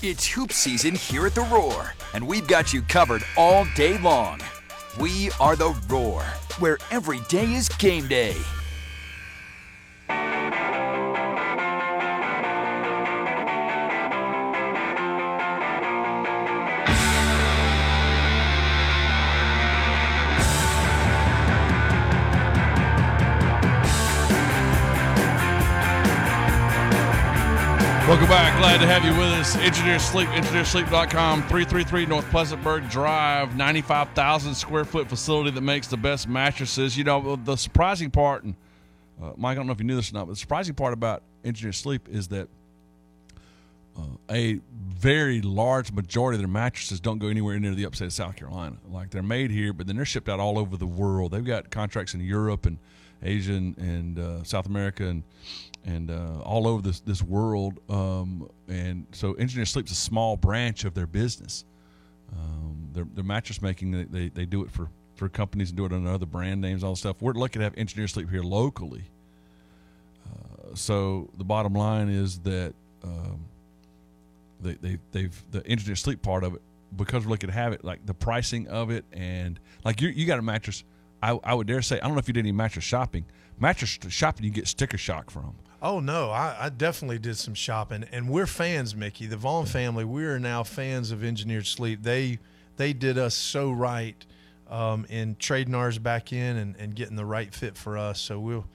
It's hoop season here at The Roar, and we've got you covered all day long. We are The Roar, where every day is game day. Welcome back. Glad to have you with us. Engineer Sleep, engineersleep.com, 333 North Pleasantburg Drive, 95,000 square foot facility that makes the best mattresses. You know, the surprising part, and uh, Mike, I don't know if you knew this or not, but the surprising part about Engineer Sleep is that uh, a very large majority of their mattresses don't go anywhere near the upstate of South Carolina. Like they're made here, but then they're shipped out all over the world. They've got contracts in Europe and Asia and, and uh, South America and and uh, all over this this world. Um, and so, Engineer Sleep's a small branch of their business. Um, their, their mattress making, they, they, they do it for, for companies and do it under other brand names, all this stuff. We're lucky to have Engineer Sleep here locally. Uh, so the bottom line is that um, they, they they've the Engineer Sleep part of it because we're lucky to have it, like the pricing of it, and like you you got a mattress. I, I would dare say I don't know if you did any mattress shopping. Mattress shopping you get sticker shock from. Oh no, I, I, definitely did some shopping, and we're fans, Mickey. The Vaughn family, we are now fans of Engineered Sleep. They they did us so right um, in trading ours back in and, and getting the right fit for us. So we'll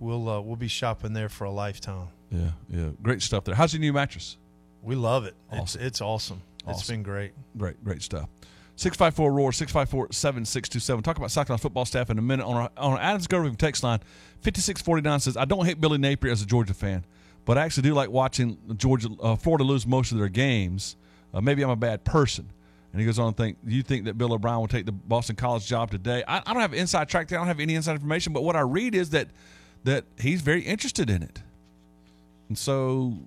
we'll uh, we'll be shopping there for a lifetime. Yeah, yeah, great stuff there. How's your new mattress? We love it. Awesome. It's it's awesome. awesome. It's been great. Great, great stuff. 654 Roar, 654 7627. Talk about Cyclone football staff in a minute. On our, on our Adams Government text line, 5649 says, I don't hate Billy Napier as a Georgia fan, but I actually do like watching Georgia, uh, Florida lose most of their games. Uh, maybe I'm a bad person. And he goes on to think, do you think that Bill O'Brien will take the Boston College job today? I, I don't have inside track. I don't have any inside information, but what I read is that that he's very interested in it. And so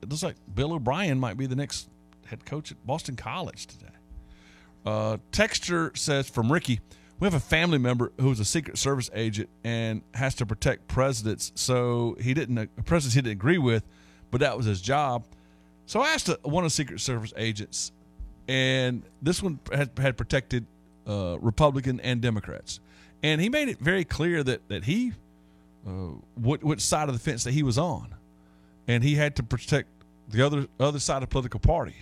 it looks like Bill O'Brien might be the next head coach at Boston College today. Uh, texture says from Ricky, we have a family member who's a Secret Service agent and has to protect presidents. So he didn't, uh, presidents he didn't agree with, but that was his job. So I asked one of the Secret Service agents, and this one had, had protected uh, Republican and Democrats. And he made it very clear that, that he, uh, what, which side of the fence that he was on. And he had to protect the other, other side of political party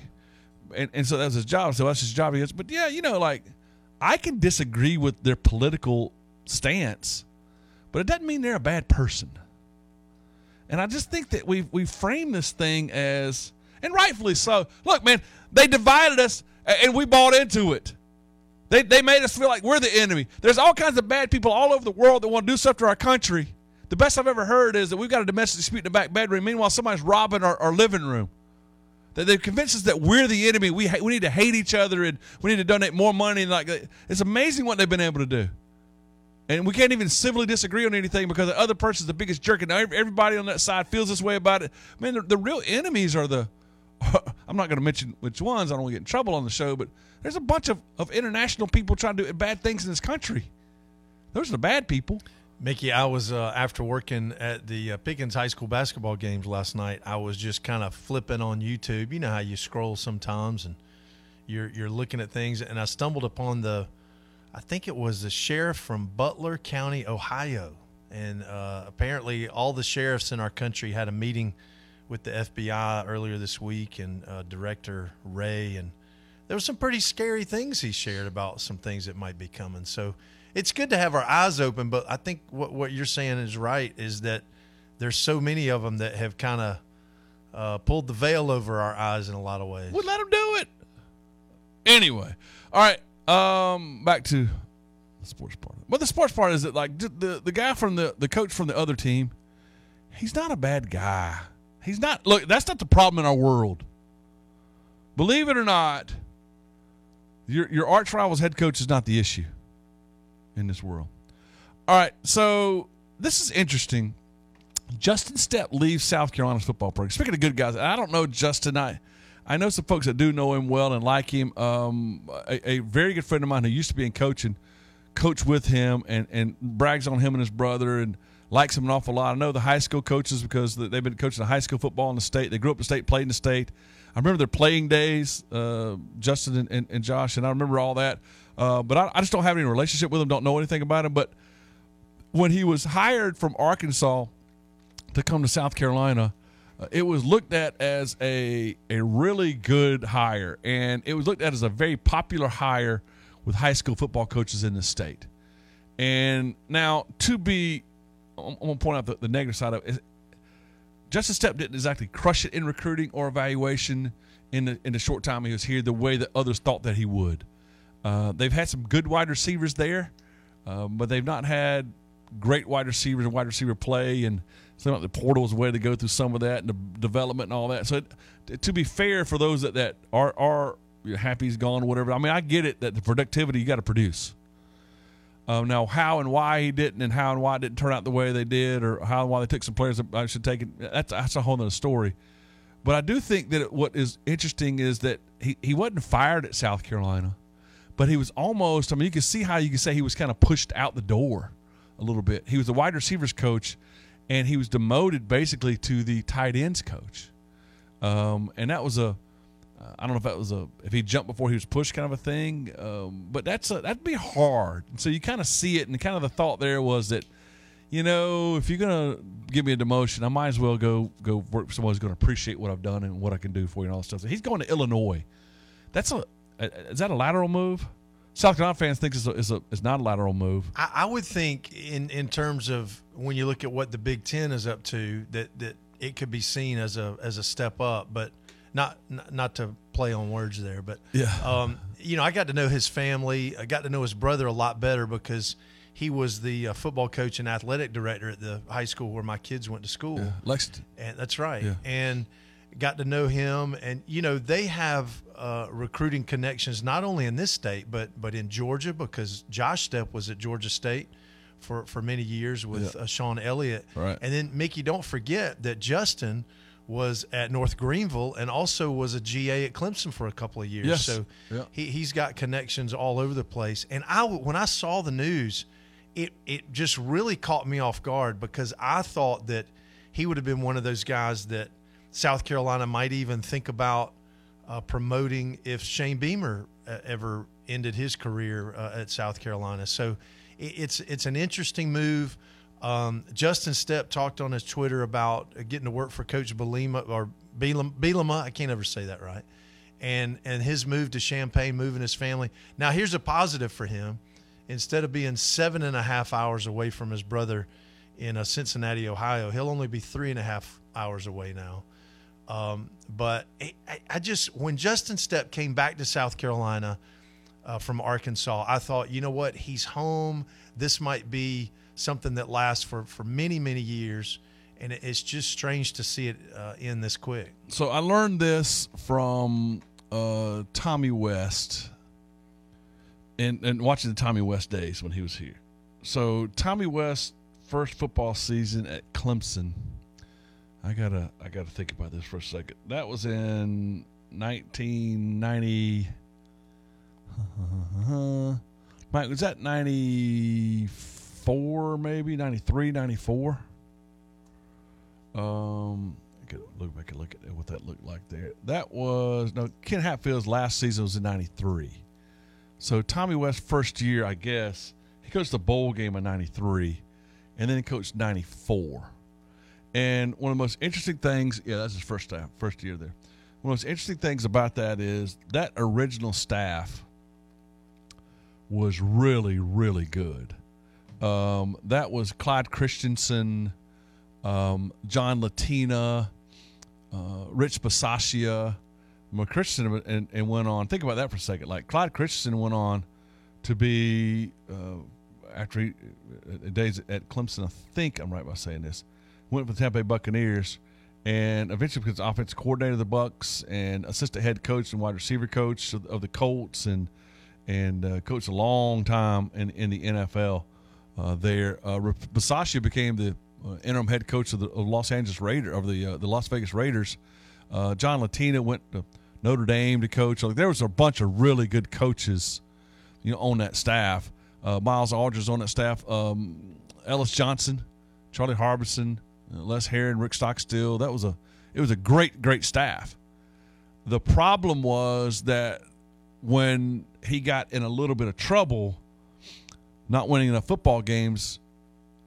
and, and so that was his job. So that's his job. He goes, but yeah, you know, like I can disagree with their political stance, but it doesn't mean they're a bad person. And I just think that we've we framed this thing as, and rightfully so. Look, man, they divided us, and we bought into it. They they made us feel like we're the enemy. There's all kinds of bad people all over the world that want to do stuff to our country. The best I've ever heard is that we've got a domestic dispute in the back bedroom. Meanwhile, somebody's robbing our, our living room. That they've us that we're the enemy. We ha- we need to hate each other and we need to donate more money. And like it's amazing what they've been able to do. And we can't even civilly disagree on anything because the other person's the biggest jerk, and everybody on that side feels this way about it. Man, the, the real enemies are the. I'm not going to mention which ones. I don't want to get in trouble on the show, but there's a bunch of, of international people trying to do bad things in this country. Those are the bad people. Mickey, I was uh, after working at the uh, Pickens High School basketball games last night. I was just kind of flipping on YouTube. You know how you scroll sometimes, and you're you're looking at things, and I stumbled upon the, I think it was the sheriff from Butler County, Ohio, and uh, apparently all the sheriffs in our country had a meeting with the FBI earlier this week, and uh, Director Wray, and there were some pretty scary things he shared about some things that might be coming. So it's good to have our eyes open, but I think what what you're saying is right. Is that there's so many of them that have kind of uh, pulled the veil over our eyes in a lot of ways. We let them do it anyway. All right, um, back to the sports part. Well, the sports part is that like the the guy from the the coach from the other team, he's not a bad guy. He's not. Look, that's not the problem in our world. Believe it or not, your your arch rival's head coach is not the issue in this world. All right, so this is interesting. Justin Stepp leaves South Carolina's football program. Speaking of good guys, I don't know Justin. I I know some folks that do know him well and like him. Um, a, a, very good friend of mine who used to be in coaching, coach with him and and brags on him and his brother and likes him an awful lot. I know the high school coaches because they've been coaching high school football in the state. They grew up in the state, played in the state. I remember their playing days, uh, Justin and, and, and, Josh, and I remember all that. Uh, but I, I, just don't have any relationship with him, don't know anything about him. But when he was hired from Arkansas to come to South Carolina, uh, it was looked at as a a really good hire, and it was looked at as a very popular hire with high school football coaches in the state. And now, to be, I'm, going to point out the, the negative side of it. Justin Stepp didn't exactly crush it in recruiting or evaluation in the in the short time he was here, the way that others thought that he would. Uh, they've had some good wide receivers there, um, but they've not had great wide receivers and wide receiver play. And so the portal is a way to go through some of that and the development and all that. So, it, to be fair for those that, that are are happy he's gone, whatever. I mean, I get it that the productivity you got to produce. Um, now, how and why he didn't, and how and why it didn't turn out the way they did, or how and why they took some players that I should take it, that's that's a whole other story. But I do think that what is interesting is that he, he wasn't fired at South Carolina, but he was almost. I mean, you can see how you can say he was kind of pushed out the door a little bit. He was the wide receivers coach, and he was demoted basically to the tight ends coach, um, and that was a I don't know if that was a if he jumped before he was pushed kind of a thing, um, but that's a, that'd be hard. And so you kind of see it, and kind of the thought there was that, you know, if you're gonna give me a demotion, I might as well go go work for someone who's going to appreciate what I've done and what I can do for you and all that stuff. So he's going to Illinois. That's a is that a lateral move? South Carolina fans think it's, a, it's, a, it's not a lateral move. I, I would think in in terms of when you look at what the Big Ten is up to, that that it could be seen as a as a step up, but not not to play on words there, but yeah, um, you know, I got to know his family. I got to know his brother a lot better because he was the uh, football coach and athletic director at the high school where my kids went to school, yeah. Lexington. And that's right. Yeah. And got to know him, and you know, they have uh, recruiting connections not only in this state but but in Georgia because Josh Stepp was at Georgia State for for many years with yeah. uh, Shawn Elliott, right. and then Mickey, don't forget that Justin was at North Greenville and also was a GA at Clemson for a couple of years. Yes. So yeah. he, he's got connections all over the place. And I, when I saw the news, it, it just really caught me off guard because I thought that he would have been one of those guys that South Carolina might even think about uh, promoting if Shane Beamer uh, ever ended his career uh, at South Carolina. So it, it's it's an interesting move. Um, Justin Stepp talked on his Twitter about getting to work for Coach Bielema or Bielema. I can't ever say that right. And and his move to Champaign, moving his family. Now here's a positive for him. Instead of being seven and a half hours away from his brother in uh, Cincinnati, Ohio, he'll only be three and a half hours away now. Um, but I, I, just when Justin Stepp came back to South Carolina uh, from Arkansas, I thought, you know what, he's home. This might be something that lasts for, for many, many years. And it's just strange to see it uh, end this quick. So I learned this from uh, Tommy West and, and watching the Tommy West days when he was here. So Tommy West first football season at Clemson. I gotta I gotta think about this for a second. That was in 1990. Mike, was that 94? 94, maybe 93, 94. Um, I could look back and look at what that looked like there. That was no Ken Hatfield's last season was in '93. So Tommy West first year, I guess he coached the bowl game in '93, and then he coached '94. And one of the most interesting things, yeah, that's his first time, first year there. One of the most interesting things about that is that original staff was really, really good. Um, that was Clyde Christensen, um, John Latina, uh, Rich Bisaccia. Well, Christensen and, and, went on. Think about that for a second. Like Clyde Christensen went on to be uh, after he, uh, days at Clemson. I think I'm right by saying this. Went for the Tampa Bay Buccaneers, and eventually becomes offensive coordinator of the Bucks and assistant head coach and wide receiver coach of, of the Colts, and and uh, coached a long time in in the NFL uh, there. Uh, became the uh, interim head coach of the of Los Angeles Raiders of the uh, the Las Vegas Raiders. Uh, John Latina went to Notre Dame to coach. Like, there was a bunch of really good coaches, you know, on that staff. Miles Aldridge on that staff. Um, Ellis Johnson Charlie Harbison, Les Herron, Rick Stockstill. That was a it was a great great staff. The problem was that when he got in a little bit of trouble, not winning enough football games,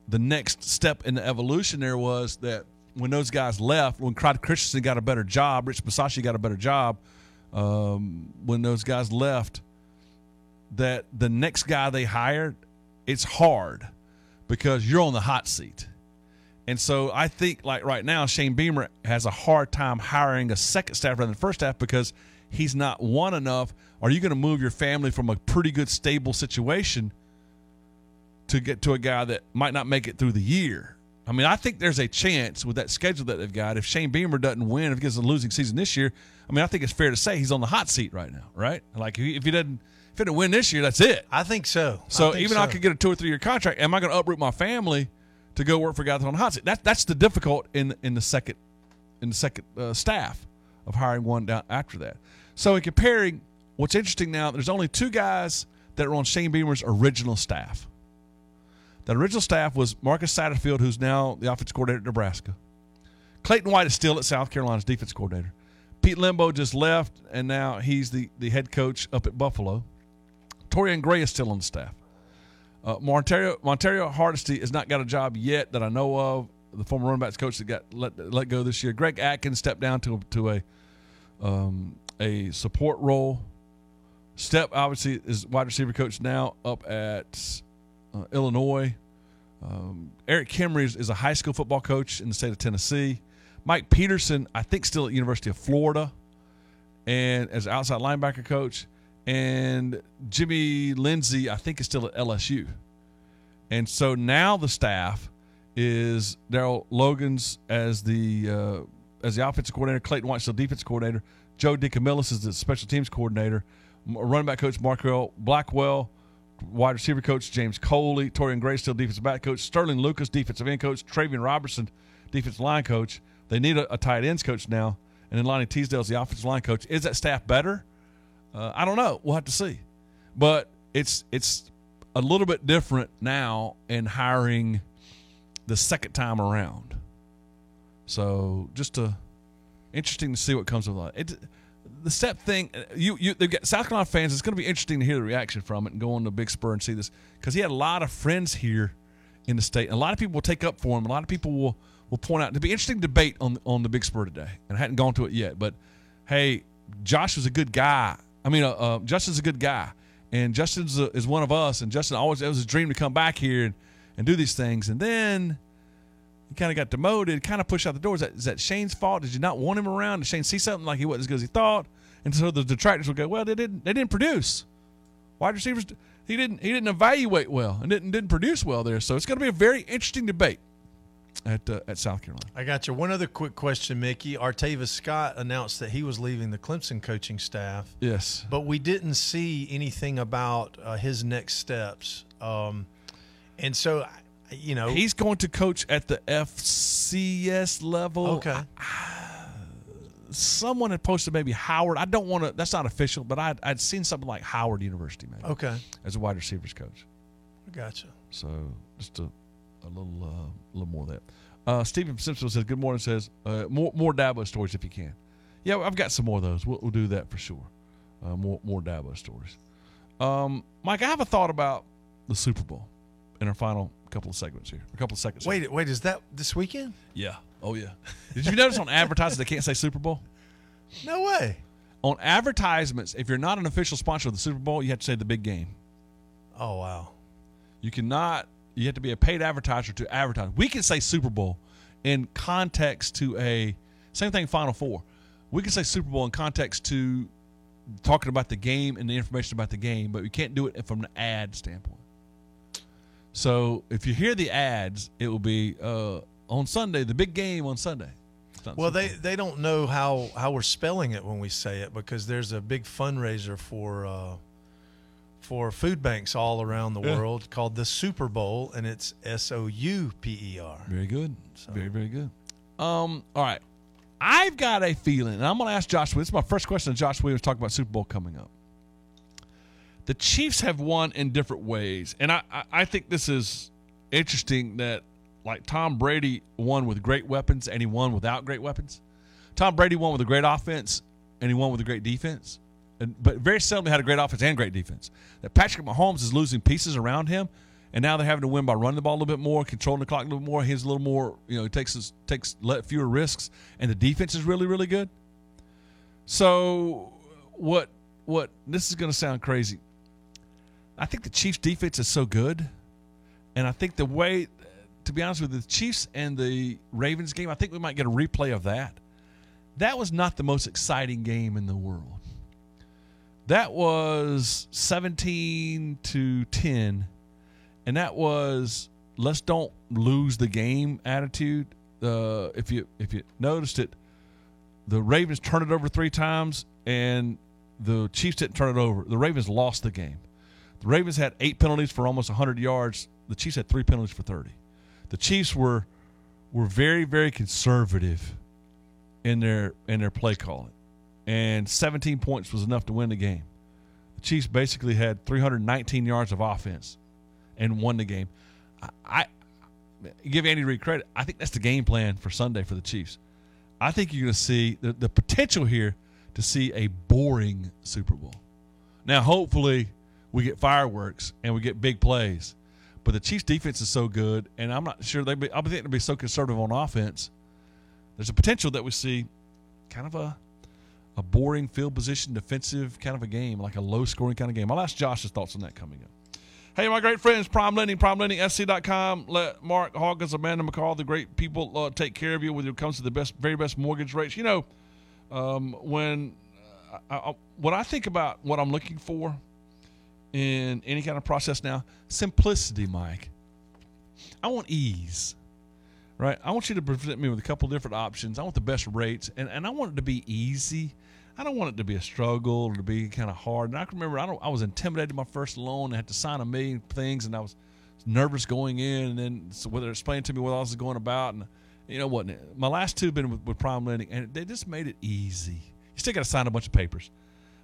the next step in the evolution there was that when those guys left, when Clyde Christensen got a better job, Rich Bisaccia got a better job, um, when those guys left, that the next guy they hired, it's hard because you're on the hot seat. And so I think like right now, Shane Beamer has a hard time hiring a second staff rather than first staff because he's not one enough. Are you going to move your family from a pretty good stable situation to get to a guy that might not make it through the year? I mean, I think there's a chance with that schedule that they've got. If Shane Beamer doesn't win, if he gets a losing season this year, I mean, I think it's fair to say he's on the hot seat right now, right? Like if he, if he doesn't if he didn't win this year, that's it. I think so. So think even so. I could get a two or three year contract. Am I going to uproot my family to go work for a guy that's on the hot seat? That, that's the difficult in in the second in the second uh, staff of hiring one down after that. So in comparing, what's interesting now, there's only two guys that are on Shane Beamer's original staff. That original staff was Marcus Satterfield, who's now the offensive coordinator at Nebraska. Clayton White is still at South Carolina's defense coordinator. Pete Lembo just left, and now he's the, the head coach up at Buffalo. Torrian Gray is still on the staff. Uh, Montario, Montario Hardesty has not got a job yet that I know of. The former running backs coach that got let, let go this year. Greg Adkins stepped down to to a um, a support role. Stepp obviously is wide receiver coach now up at uh, Illinois. Um, Eric Kimry is, is a high school football coach in the state of Tennessee. Mike Peterson, I think, still at University of Florida, and as outside linebacker coach. And Jimmy Lindsey, I think, is still at LSU. And so now the staff is Dowell Loggains as the uh, as the offensive coordinator, Clayton White still defense coordinator, Joe DeCamillis is the special teams coordinator, running back coach Marquel Blackwell, wide receiver coach James Coley, Torrian Gray still defensive back coach, Sterling Lucas defensive end coach, Travian Robertson defensive line coach. They need a, a tight ends coach now, and then Lonnie Teasley is the offensive line coach. Is that staff better? Uh, I don't know. We'll have to see. But it's it's a little bit different now in hiring the second time around. So just a interesting to see what comes of that. It, the Stepp thing, you you they've got South Carolina fans. It's going to be interesting to hear the reaction from it and go on to Big Spur and see this because he had a lot of friends here in the state. And a lot of people will take up for him. A lot of people will will point out. It'll be interesting debate on on the Big Spur today. And I hadn't gone to it yet, but hey, Josh was a good guy. I mean, uh, uh, Justin's a good guy, and Justin is one of us. And Justin always it was his dream to come back here and, and do these things. And then he kind of got demoted, kind of pushed out the door. Is that, is that Shane's fault? Did you not want him around? Did Shane see something like he wasn't as good as he thought? And so the detractors would go, well, they didn't they didn't produce. Wide receivers, he didn't he didn't evaluate well and didn't didn't produce well there. So it's going to be a very interesting debate at uh, at South Carolina. I got you. One other quick question, Mickey. Artavis Scott announced that he was leaving the Clemson coaching staff, Yes. but we didn't see anything about uh, his next steps. Um, and so, you know, He's going to coach at the FCS level. okay. Someone had posted maybe Howard. I don't want to. That's not official, but I'd, I'd seen something like Howard University maybe Okay. as a wide receivers coach. I gotcha. So just a, a little uh, a little more of that. Uh, Stephen Simpson says, "Good morning." Says uh, more more Dabo stories if you can. Yeah, I've got some more of those. We'll, we'll do that for sure. Uh, more more Dabo stories. Um, Mike, I have a thought about the Super Bowl in our final couple of segments here. A couple of seconds. here. Wait, wait, is that this weekend? Yeah. Oh yeah. Did you notice on advertisements they can't say Super Bowl? No way. On advertisements, if you're not an official sponsor of the Super Bowl, you have to say the big game. Oh wow. You cannot. You have to be a paid advertiser to advertise. We can say Super Bowl in context to a same thing. Final Four. We can say Super Bowl in context to talking about the game and the information about the game, but we can't do it from an ad standpoint. So if you hear the ads, it will be uh, on Sunday, the big game on Sunday. Well, they, they don't know how, how we're spelling it when we say it because there's a big fundraiser for uh, for food banks all around the Yeah. world called the Souper Bowl, and it's S O U P E R. Very good. Very, very good. Um, all right. I've got a feeling, and I'm going to ask Josh. This is my first question to Josh Williams talking about Super Bowl coming up. The Chiefs have won in different ways, and I, I, I think this is interesting that like Tom Brady won with great weapons and he won without great weapons. Tom Brady won with a great offense and he won with a great defense, and, but very seldom had a great offense and great defense. That Patrick Mahomes is losing pieces around him, and now they're having to win by running the ball a little bit more, controlling the clock a little more. He's a little more, you know, he takes his, takes fewer risks, and the defense is really really good. So what what this is going to sound crazy. I think the Chiefs defense is so good, and I think the way, to be honest with you, the Chiefs and the Ravens game, I think we might get a replay of that that was not the most exciting game in the world. That was 17 to 10, and that was let's don't lose the game attitude. Uh, if you if you noticed it, the Ravens turned it over three times, and the Chiefs didn't turn it over. The Ravens lost the game. The Ravens had eight penalties for almost 100 yards. The Chiefs had three penalties for 30. The Chiefs were were very very conservative in their in their play calling, and 17 points was enough to win the game. The Chiefs basically had 319 yards of offense and won the game. I, I give Andy Reid credit. I think that's the game plan for Sunday for the Chiefs. I think you're going to see the, the potential here to see a boring Super Bowl. Now, hopefully, we get fireworks and we get big plays. But the Chiefs' defense is so good, and I'm not sure they. Be, I think they'll be so conservative on offense there's a potential that we see kind of a a boring field position defensive kind of a game, like a low scoring kind of game. I'll ask Josh's thoughts on that coming up. Hey, my great friends, Prime Lending, PrimeLendingSC.com. Let Mark Hawkins, Amanda McCall, the great people, uh, take care of you when it comes to the best, very best mortgage rates. You know, um, when uh, I, I, when I think about what I'm looking for in any kind of process now, simplicity, Mike. I want ease right? I want you to present me with a couple different options. I want the best rates, and, and I want it to be easy. I don't want it to be a struggle or to be kind of hard. And I can remember I, I was intimidated my first loan. I had to sign a million things, and I was nervous going in, and then so whether explain to me what I was going about, and you know what? My last two have been with, with Prime Lending, and they just made it easy. You still got to sign a bunch of papers,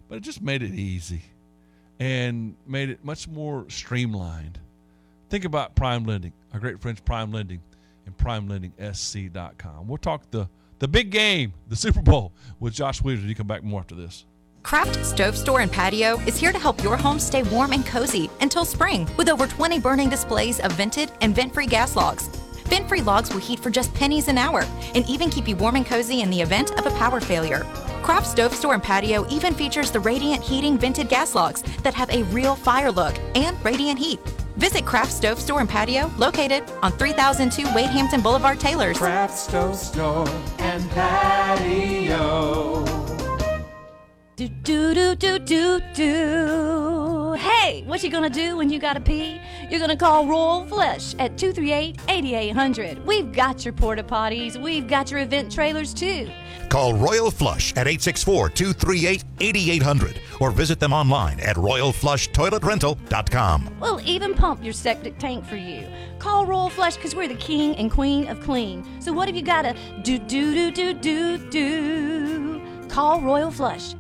but it just made it easy and made it much more streamlined. Think about Prime Lending, our great friends Prime Lending and primelendingsc.com. We'll talk the the big game, the Super Bowl, with Josh Weaver. You come back more after this. Craft Stove Store and Patio is here to help your home stay warm and cozy until spring with over 20 burning displays of vented and vent free gas logs. Vent free logs will heat for just pennies an hour and even keep you warm and cozy in the event of a power failure. Craft Stove Store and Patio even features the Radiant Heating vented gas logs that have a real fire look and radiant heat. Visit Craft Stove Store and Patio, located on 3002 Wade Hampton Boulevard, Taylors. Craft Stove Store and Patio. Do do do do do do. Hey, what you gonna do when you gotta pee? You're gonna call Royal Flush at 238-8800. We've got your porta potties. We've got your event trailers too. Call Royal Flush at 864-238-8800 or visit them online at royalflushtoiletrental.com. We'll even pump your septic tank for you. Call Royal Flush because we're the king and queen of clean. So what have you got to do, do, do, do, do, do? Call Royal Flush.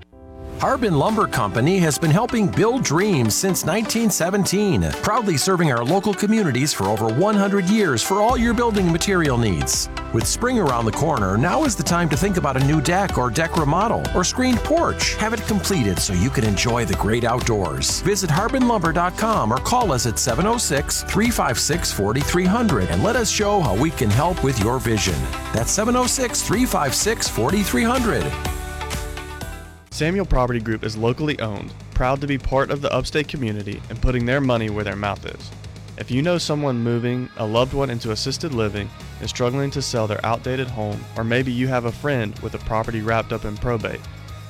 Harbin Lumber Company has been helping build dreams since 1917, proudly serving our local communities for over 100 years for all your building material needs. With spring around the corner, now is the time to think about a new deck or deck remodel or screened porch. Have it completed so you can enjoy the great outdoors. Visit harbinlumber.com or call us at 706 356 4300 and let us show how we can help with your vision. That's 706 356 4300. Samuel Property Group is locally owned, proud to be part of the upstate community and putting their money where their mouth is. If you know someone moving a loved one into assisted living and struggling to sell their outdated home, or maybe you have a friend with a property wrapped up in probate,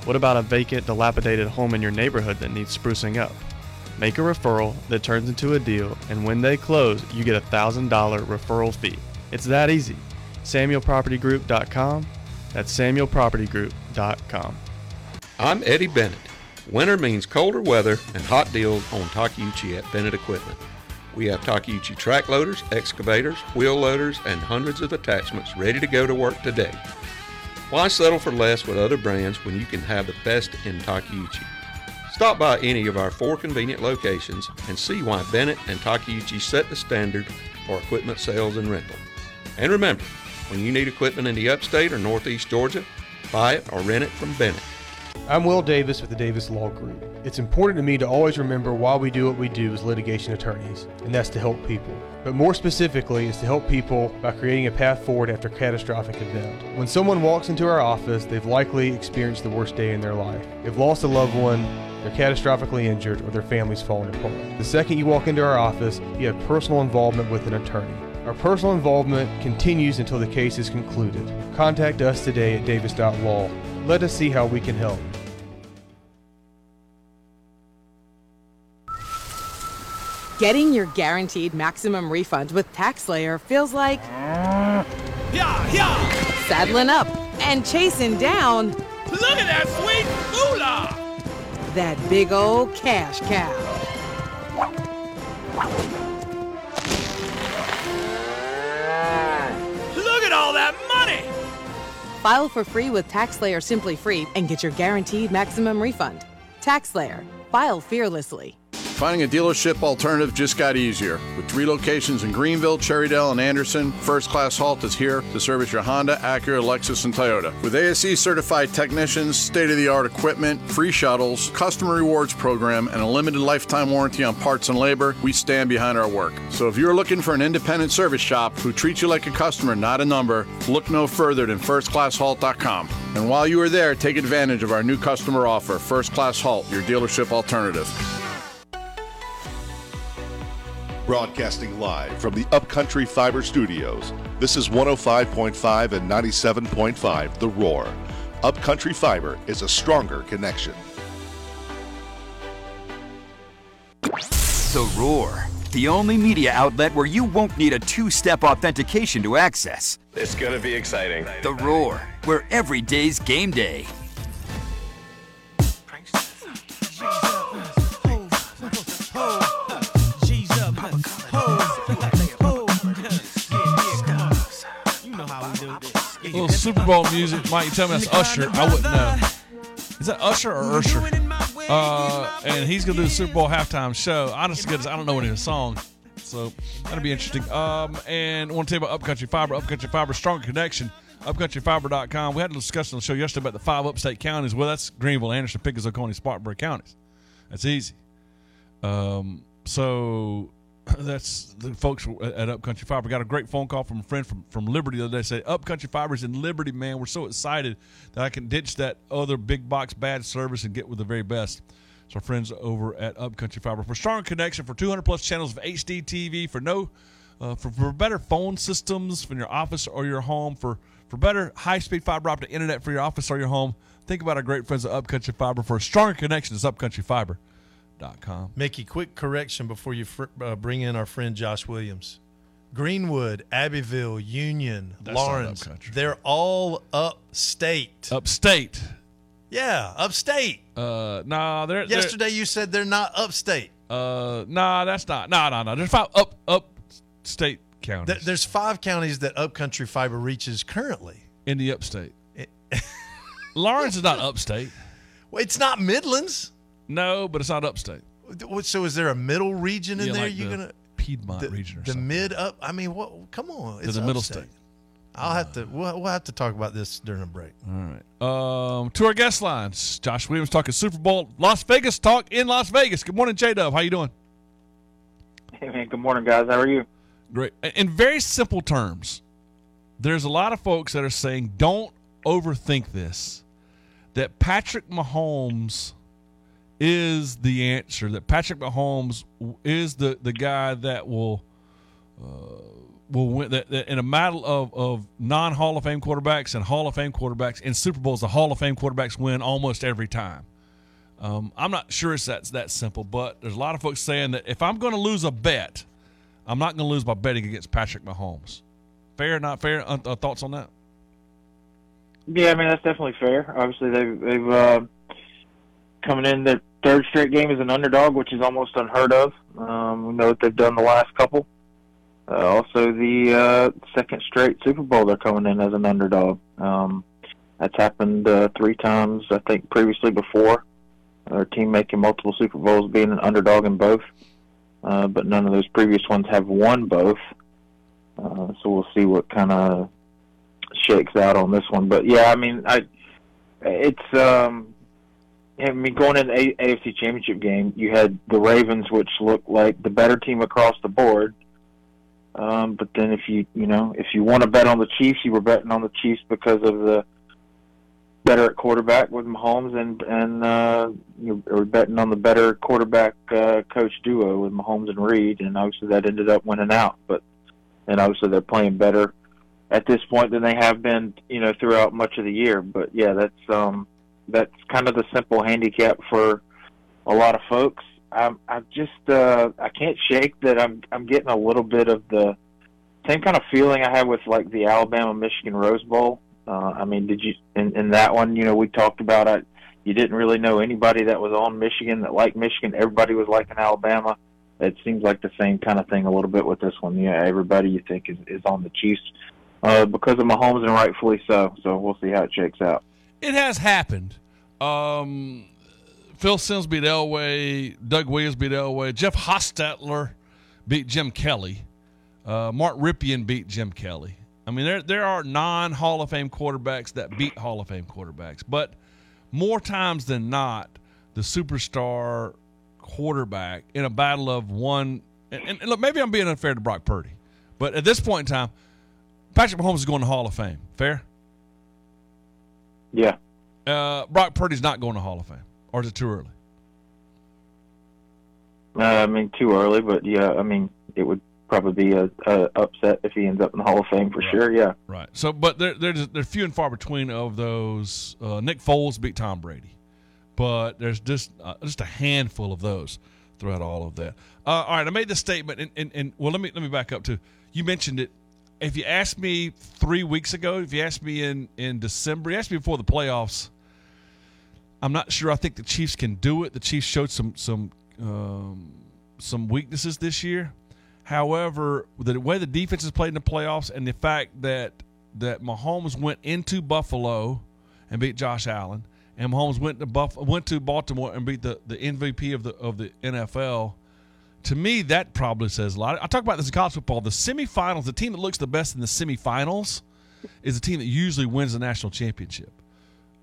what about a vacant, dilapidated home in your neighborhood that needs sprucing up? Make a referral that turns into a deal, and when they close, you get a $1,000 referral fee. It's that easy. SamuelPropertyGroup.com. That's SamuelPropertyGroup.com. I'm Eddie Bennett. Winter means colder weather and hot deals on Takeuchi at Bennett Equipment. We have Takeuchi track loaders, excavators, wheel loaders, and hundreds of attachments ready to go to work today. Why settle for less with other brands when you can have the best in Takeuchi? Stop by any of our four convenient locations and see why Bennett and Takeuchi set the standard for equipment sales and rental. And remember, when you need equipment in the upstate or northeast Georgia, buy it or rent it from Bennett. I'm Will Davis with the Davis Law Group. It's important to me to always remember why we do what we do as litigation attorneys, and that's to help people. But more specifically, is to help people by creating a path forward after a catastrophic event. When someone walks into our office, they've likely experienced the worst day in their life. They've lost a loved one, they're catastrophically injured, or their family's falling apart. The second you walk into our office, you have personal involvement with an attorney. Our personal involvement continues until the case is concluded. Contact us today at davis.law. Let us see how we can help. Getting your guaranteed maximum refund with TaxSlayer feels like Yeah, yeah! saddling up and chasing down Look at that sweet moolah! that big old cash cow. Look at all that money! File for free with TaxSlayer Simply Free and get your guaranteed maximum refund. TaxSlayer. File fearlessly. Finding a dealership alternative just got easier. With three locations in Greenville, Cherrydale, and Anderson, First Class Halt is here to service your Honda, Acura, Lexus, and Toyota. With ASE certified technicians, state of the art equipment, free shuttles, customer rewards program, and a limited lifetime warranty on parts and labor, we stand behind our work. So if you're looking for an independent service shop who treats you like a customer, not a number, look no further than firstclasshalt.com. And while you are there, take advantage of our new customer offer, First Class Halt, your dealership alternative. Broadcasting live from the Upcountry Fiber Studios. This is 105.5 and 97.5 The Roar. Upcountry Fiber is a stronger connection. The Roar, the only media outlet where you won't need a two step authentication to access. It's going to be exciting. The Roar, where every day's game day. Little Super Bowl music. Mike, you tell me that's Usher. I wouldn't know. Is that Usher or Usher? Uh, and he's gonna do the Super Bowl halftime show. Honestly, I don't know any of the song, so that'll be interesting. Um, and I want to tell you about Upcountry Fiber. Upcountry Fiber, stronger connection. UpcountryFiber.com. We had a discussion on the show yesterday about the five upstate counties. Well, that's Greenville, Anderson, Pickens, Oconee, Spartanburg counties. That's easy. Um, so that's the folks at Upcountry Fiber. Got a great phone call from a friend from, from Liberty the other day. Said Upcountry Fiber's in Liberty, man. We're so excited that I can ditch that other big box bad service and get with the very best. So our friends over at Upcountry Fiber for strong connection for 200 plus channels of HD TV for no uh, for, for better phone systems from your office or your home for for better high speed fiber optic internet for your office or your home. Think about our great friends at Upcountry Fiber for a stronger connection. It's upcountryfiber.com. Mickey, quick correction before you fr- uh, bring in our friend Josh Williams. Greenwood, Abbeville, Union, That's Laurens, they're all upstate. Upstate. Yeah, upstate. Uh, nah, they're, they're Yesterday you said they're not upstate. Uh, nah, that's not. Nah, nah, nah. There's five up up state counties Th- there's five counties that Upcountry Fiber reaches currently. in the upstate. Laurens is not upstate. Well, it's not Midlands. No, but it's not upstate. So is there a middle region in Yeah, there? like You're the gonna Piedmont the, region or the something. mid up. I mean, what? Come on, it's the middle upstate. state. I'll have to. We'll, we'll have to talk about this during a break. All right. Um, to our guest lines, Josh Williams talking Super Bowl, Las Vegas talk in Las Vegas. Good morning, J Dub. How you doing? Hey man, good morning, guys. How are you? Great. In very simple terms, there's a lot of folks that are saying don't overthink this. That Patrick Mahomes is the answer. That Patrick Mahomes is the the guy that will uh, will win. That, that in a battle of of non Hall of Fame quarterbacks and Hall of Fame quarterbacks in Super Bowls, the Hall of Fame quarterbacks win almost every time. Um, I'm not sure it's that that simple, but there's a lot of folks saying that if I'm going to lose a bet, I'm not going to lose by betting against Patrick Mahomes. Fair, not fair? Uh, thoughts on that? Yeah, I mean that's definitely fair. Obviously, they've they've uh, coming in their third straight game as an underdog, which is almost unheard of. Um, we know what they've done the last couple. Uh, also, the uh, second straight Super Bowl they're coming in as an underdog. Um, that's happened uh, three times, I think, previously before. Our team making multiple Super Bowls, being an underdog in both, uh, but none of those previous ones have won both. Uh, so we'll see what kind of shakes out on this one. But yeah, I mean, I it's um, I mean going into the AFC Championship game, you had the Ravens, which looked like the better team across the board. Um, but then if you you know if you want to bet on the Chiefs, you were betting on the Chiefs because of the better at quarterback with Mahomes and and uh, you were betting on the better quarterback uh, coach duo with Mahomes and Reid, and obviously that ended up winning out. But and obviously they're playing better at this point than they have been, you know, throughout much of the year. But yeah, that's um, that's kind of the simple handicap for a lot of folks. I'm, I just uh, I can't shake that I'm I'm getting a little bit of the same kind of feeling I had with like the Alabama Michigan Rose Bowl. Uh, I mean, did you in, in that one? You know, we talked about it. You didn't really know anybody that was on Michigan that liked Michigan. Everybody was liking Alabama. It seems like the same kind of thing a little bit with this one. Yeah, everybody you think is, is on the Chiefs uh, because of Mahomes, and rightfully so. So we'll see how it shakes out. It has happened. Um, Phil Simms beat Elway. Doug Williams beat Elway. Jeff Hostetler beat Jim Kelly. Uh, Mark Rypien beat Jim Kelly. I mean, there there are non Hall of Fame quarterbacks that beat Hall of Fame quarterbacks, but more times than not, the superstar quarterback in a battle of one. And, and look, maybe I'm being unfair to Brock Purdy, but at this point in time, Patrick Mahomes is going to Hall of Fame. Fair? Yeah. Uh, Brock Purdy's not going to Hall of Fame, or is it too early? Uh, I mean, too early, but yeah, I mean, it would probably be a, a upset if he ends up in the Hall of Fame for Right. sure. Yeah. Right. So, but they're they're, they're few and far between of those. Uh, Nick Foles beat Tom Brady, but there's just uh, just a handful of those throughout all of that. Uh, all right, I made this statement, and, and, and well, let me let me back up to You mentioned it. If you asked me three weeks ago, if you asked me in in December, you asked me before the playoffs. I'm not sure. I think the Chiefs can do it. The Chiefs showed some some um, some weaknesses this year. However, the way the defense has played in the playoffs and the fact that that Mahomes went into Buffalo and beat Josh Allen, and Mahomes went to Buff went to Baltimore and beat the, the MVP of the of the NFL. To me, that probably says a lot. I talk about this in college football. The semifinals, the team that looks the best in the semifinals, is the team that usually wins the national championship.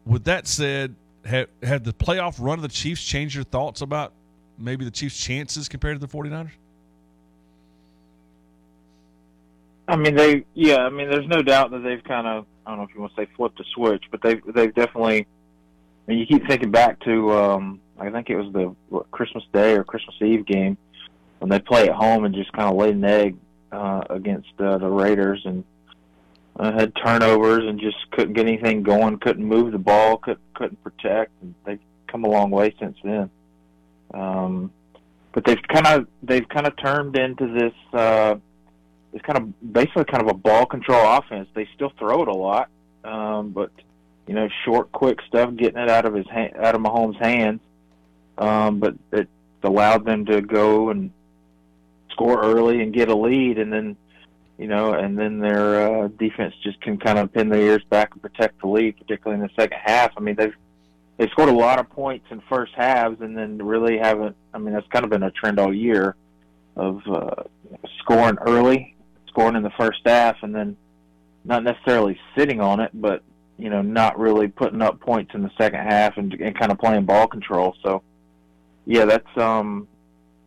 With that said, have, have the playoff run of the Chiefs changed your thoughts about maybe the Chiefs' chances compared to the 49ers? I mean, they yeah. I mean, there's no doubt that they've kind of I don't know if you want to say flipped a switch, but they've they've definitely. I mean, you keep thinking back to um, I think it was the what, Christmas Day or Christmas Eve game when they play at home and just kind of laid an egg uh, against uh, the Raiders and uh, had turnovers and just couldn't get anything going, couldn't move the ball, couldn't couldn't protect. And they've come a long way since then. Um, but they've kind of they've kind of turned into this. Uh, it's kind of basically kind of a ball control offense. They still throw it a lot, um, but you know, short, quick stuff, getting it out of his hand, out of Mahomes' hands. Um, but it allowed them to go and score early and get a lead, and then you know, and then their uh, defense just can kind of pin their ears back and protect the lead, particularly in the second half. I mean, they've they scored a lot of points in first halves, and then really haven't. I mean, that's kind of been a trend all year of uh, scoring early, scoring in the first half, and then not necessarily sitting on it, but you know, not really putting up points in the second half and, and kind of playing ball control. So, yeah, that's um,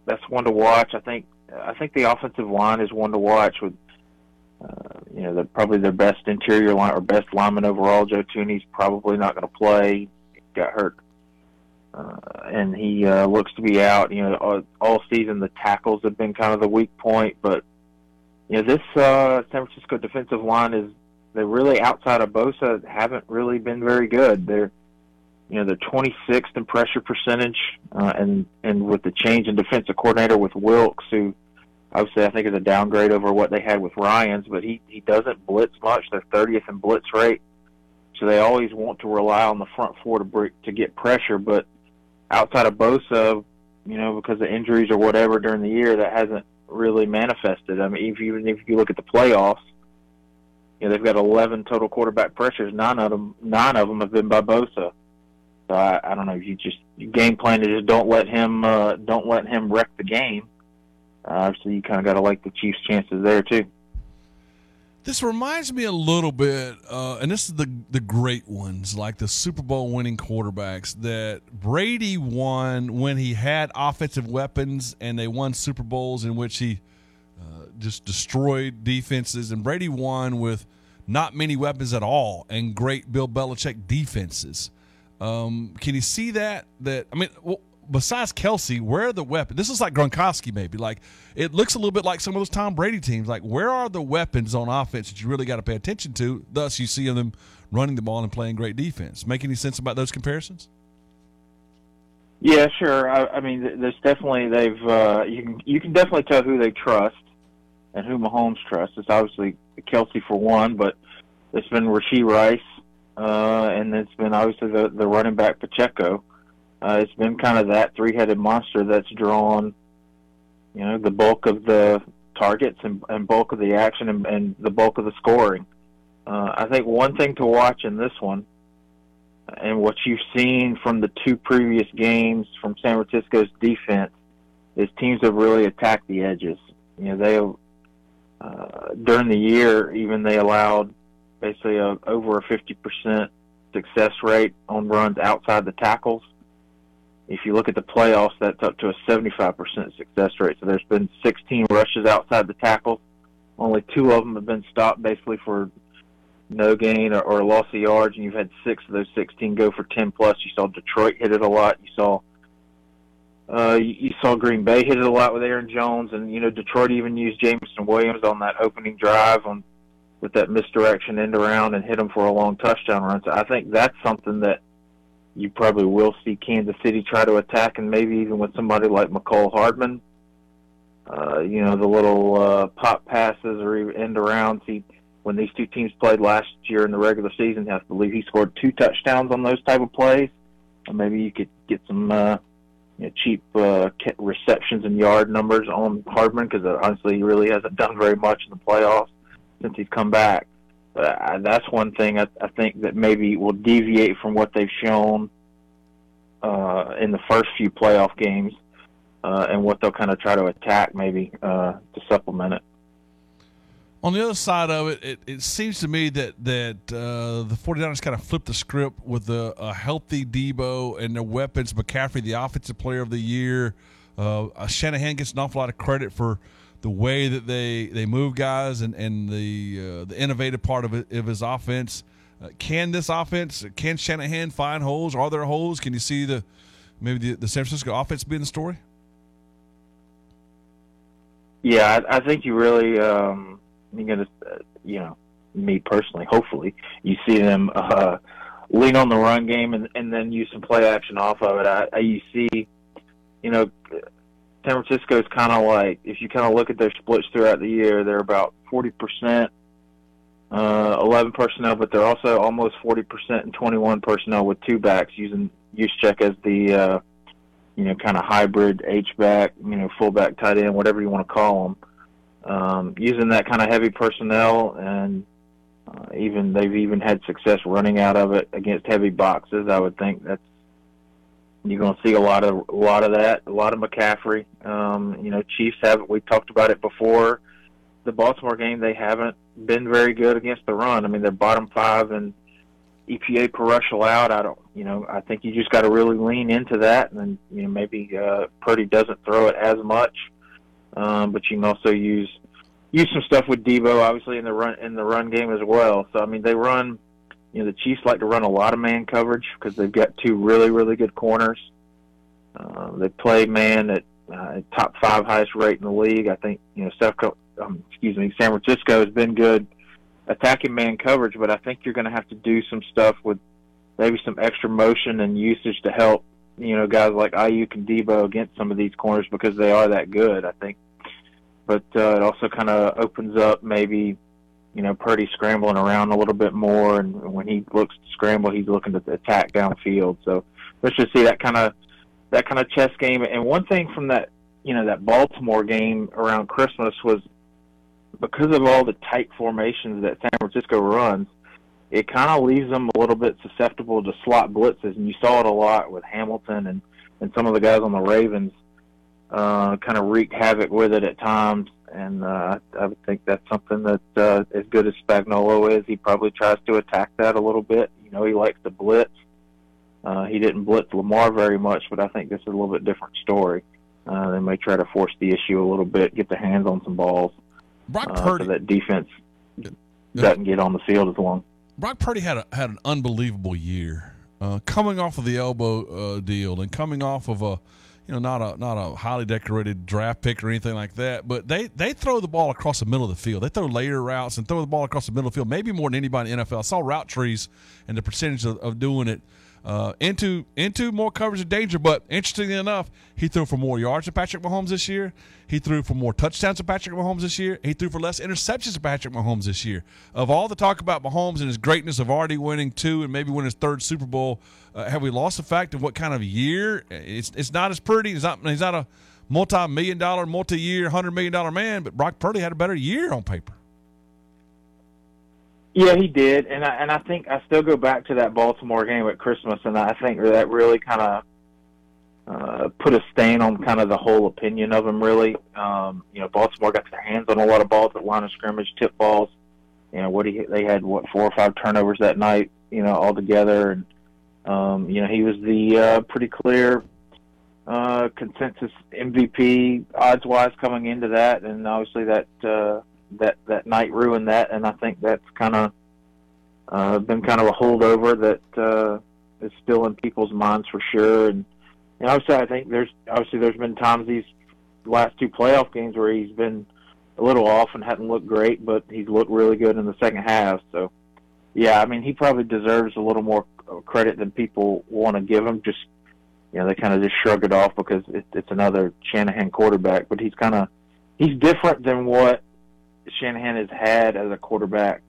that's one to watch. I think I think the offensive line is one to watch with. Uh, you know, the, probably their best interior line or best lineman overall. Joe Thuney's probably not going to play. Got hurt, uh, and he uh, looks to be out. You know, all, all season the tackles have been kind of the weak point, but you know this uh, San Francisco defensive line is they really outside of Bosa haven't really been very good. They're you know they're 26th in pressure percentage, uh, and and with the change in defensive coordinator with Wilks, who obviously I think is a downgrade over what they had with Ryans, but he he doesn't blitz much. They're 30th in blitz rate, so they always want to rely on the front four to break, to get pressure. But outside of Bosa, you know, because of injuries or whatever during the year, that hasn't really manifested. I mean, even if you look at the playoffs, you know they've got 11 total quarterback pressures. Nine of them, nine of them have been by Bosa. So I, I don't know you just game plan to just don't let him uh, don't let him wreck the game. Uh, obviously, you kind of got to like the Chiefs' chances there too. This reminds me a little bit, uh, and this is the the great ones, like the Super Bowl winning quarterbacks that Brady won when he had offensive weapons, and they won Super Bowls in which he uh, just destroyed defenses, and Brady won with not many weapons at all and great Bill Belichick defenses. Um, can you see that? That I mean, well, besides Kelce, where are the weapons? This is like Gronkowski, maybe. Like it looks a little bit like some of those Tom Brady teams. Like where are the weapons on offense that you really got to pay attention to? Thus, you see them running the ball and playing great defense. Make any sense about those comparisons? Yeah, sure. I, I mean, there's definitely they've uh, you can you can definitely tell who they trust and who Mahomes trusts. It's obviously Kelce for one, but it's been Rashee Rice, uh, and it's been obviously the the running back Pacheco. Uh, it's been kind of that three-headed monster that's drawn, you know, the bulk of the targets and, and bulk of the action and, and the bulk of the scoring. Uh, I think one thing to watch in this one, and what you've seen from the two previous games from San Francisco's defense, is teams have really attacked the edges. You know, they uh, during the year even they allowed basically a, over a 50% success rate on runs outside the tackles if you look at the playoffs, that's up to a 75% success rate. So there's been 16 rushes outside the tackle. Only two of them have been stopped basically for no gain or, or loss of yards, and you've had six of those 16 go for 10 plus. You saw Detroit hit it a lot. You saw uh, you, you saw Green Bay hit it a lot with Aaron Jones, and you know Detroit even used Jameson Williams on that opening drive on with that misdirection end around and hit him for a long touchdown run. So I think that's something that you probably will see Kansas City try to attack, and maybe even with somebody like Mecole Hardman. Uh, you know, the little uh, pop passes or even end arounds. He, when these two teams played last year in the regular season, I believe he scored two touchdowns on those type of plays. And maybe you could get some uh, you know, cheap uh, receptions and yard numbers on Hardman because uh, honestly, he really hasn't done very much in the playoffs since he's come back. But uh, that's one thing I, I think that maybe will deviate from what they've shown uh, in the first few playoff games, uh, and what they'll kind of try to attack maybe uh, to supplement it. On the other side of it, it, it seems to me that that uh, the 49ers kind of flipped the script with a, a, healthy Deebo and their weapons. McCaffrey, the offensive player of the year. Uh, Shanahan gets an awful lot of credit for the way that they, they move guys and, and the uh, the innovative part of, it, of his offense. Uh, can this offense, can Shanahan find holes? Are there holes? Can you see the maybe the, the San Francisco offense being the story? Yeah, I, I think you really, um, you're to, uh, you know, me personally, hopefully, you see them uh, lean on the run game and, and then use some play action off of it. I, I you see, you know, San Francisco is kind of like if you kind of look at their splits throughout the year, they're about forty percent uh, eleven personnel, but they're also almost forty percent and twenty one personnel with two backs using Juszczyk as the uh, you know kind of hybrid H back, you know fullback, tight end, whatever you want to call them. Um, using that kind of heavy personnel, and uh, even they've even had success running out of it against heavy boxes. I would think that's you're going to see a lot of a lot of that, a lot of McCaffrey. Um, you know, Chiefs have we talked about it before. The Baltimore game, they haven't been very good against the run. I mean, they're bottom five and EPA per rush allowed. I don't, you know, I think you just got to really lean into that, and then you know maybe uh, Purdy doesn't throw it as much, um, but you can also use use some stuff with Deebo, obviously in the run in the run game as well. So I mean, they run you know, the Chiefs like to run a lot of man coverage because they've got two really, really good corners. Uh, they play man at uh, top five highest rate in the league. I think you know, Steph, um, excuse me, San Francisco has been good attacking man coverage, but I think you're going to have to do some stuff with maybe some extra motion and usage to help you know guys like Aiyuk and Deebo against some of these corners because they are that good. I think, but uh, it also kind of opens up maybe you know, Purdy scrambling around a little bit more, and when he looks to scramble, he's looking to attack downfield. So let's just see that kind of that kind of chess game. And one thing from that, you know, that Baltimore game around Christmas was because of all the tight formations that San Francisco runs, it kind of leaves them a little bit susceptible to slot blitzes, and you saw it a lot with Hamilton and and some of the guys on the Ravens uh, kind of wreaked havoc with it at times. And uh, I would think that's something that, uh, as good as Spagnolo is, he probably tries to attack that a little bit. You know, he likes to blitz. Uh, he didn't blitz Lamar very much, but I think this is a little bit different story. Uh, they may try to force the issue a little bit, get their hands on some balls, Brock uh, Purdy. so that defense doesn't get on the field as long. Brock Purdy had a, had an unbelievable year, uh, coming off of the elbow uh, deal and coming off of a, you know, not a not a highly decorated draft pick or anything like that. But they they throw the ball across the middle of the field. They throw later routes and throw the ball across the middle of the field, maybe more than anybody in the NFL. I saw route trees and the percentage of, of doing it. Uh, into into more coverage of danger, but interestingly enough, he threw for more yards than Patrick Mahomes this year. He threw for more touchdowns than Patrick Mahomes this year. He threw for less interceptions than Patrick Mahomes this year. Of all the talk about Mahomes and his greatness of already winning two and maybe winning his third Super Bowl, uh, have we lost the fact of what kind of year? It's it's not as pretty. He's not he's not a multi-million dollar, multi-year, hundred million dollar man, but Brock Purdy had a better year on paper. Yeah, he did, and I and I think I still go back to that Baltimore game at Christmas, and I think that really kind of uh, put a stain on kind of the whole opinion of him. Really, um, you know, Baltimore got their hands on a lot of balls at line of scrimmage, tip balls. You know, what he they had what four or five turnovers that night. You know, all together, and um, you know he was the uh, pretty clear uh, consensus MVP odds wise coming into that, and obviously that. Uh, that that night ruined that, and I think that's kind of uh, been kind of a holdover that uh, is still in people's minds for sure. And, and obviously, I think there's obviously there's been times these last two playoff games where he's been a little off and hadn't looked great, but he's looked really good in the second half. So, yeah, I mean, he probably deserves a little more credit than people want to give him. Just you know, they kind of just shrug it off because it, it's another Shanahan quarterback, but he's kind of he's different than what Shanahan has had as a quarterback,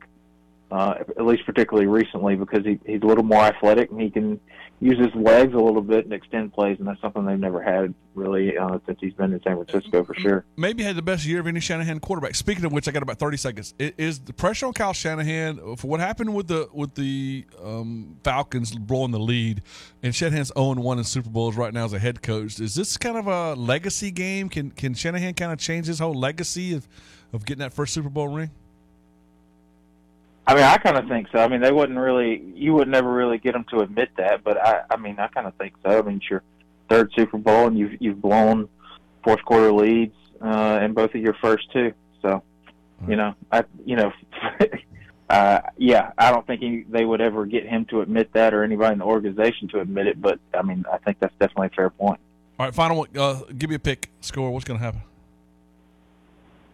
uh, at least particularly recently, because he, he's a little more athletic and he can use his legs a little bit and extend plays, and that's something they've never had really uh, since he's been in San Francisco for sure. Maybe had the best year of any Shanahan quarterback. Speaking of which, I got about thirty seconds. Is the pressure on Kyle Shanahan for what happened with the with the um, Falcons blowing the lead, and Shanahan's zero one in Super Bowls right now as a head coach? Is this kind of a legacy game? Can can Shanahan kind of change his whole legacy of of getting that first Super Bowl ring? I mean, I kind of think so. I mean, they wouldn't really, you would never really get them to admit that, but I, I mean, I kind of think so. I mean, it's your third Super Bowl, and you've you've blown fourth quarter leads uh, in both of your first two. So, you know, I, you know, uh, yeah, I don't think he, they would ever get him to admit that, or anybody in the organization to admit it. But I mean, I think that's definitely a fair point. All right, final one. Uh, give me a pick score. What's going to happen?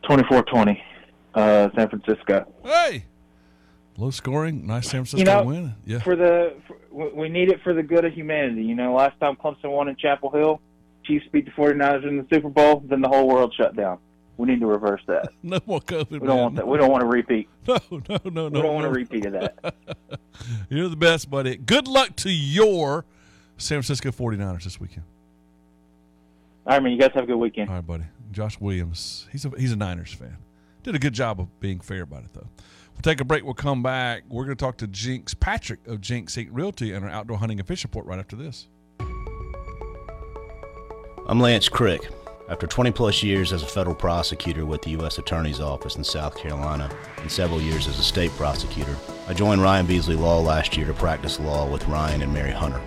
24-20, uh, San Francisco. Hey, low scoring, nice San Francisco you know, win. Yeah, For the for, we need it for the good of humanity. You know, last time Clemson won in Chapel Hill, Chiefs beat the 49ers in the Super Bowl, then the whole world shut down. We need to reverse that. no more COVID. We don't want that. We don't want to repeat. No, no, no, no. We don't want no. to repeat of that. You're the best, buddy. Good luck to your San Francisco 49ers this weekend. All right, man. You guys have a good weekend. All right, buddy. Josh Williams. He's a he's a Niners fan. Did a good job of being fair about it, though. We'll take a break. We'll come back. We're going to talk to Jenks Patrick of Jenks Inc. Realty and our outdoor hunting and fishing report right after this. I'm Lance Crick. After 20 plus years as a federal prosecutor with the U.S. Attorney's Office in South Carolina and several years as a state prosecutor, I joined Ryan Beasley Law last year to practice law with Ryan and Mary Hunter.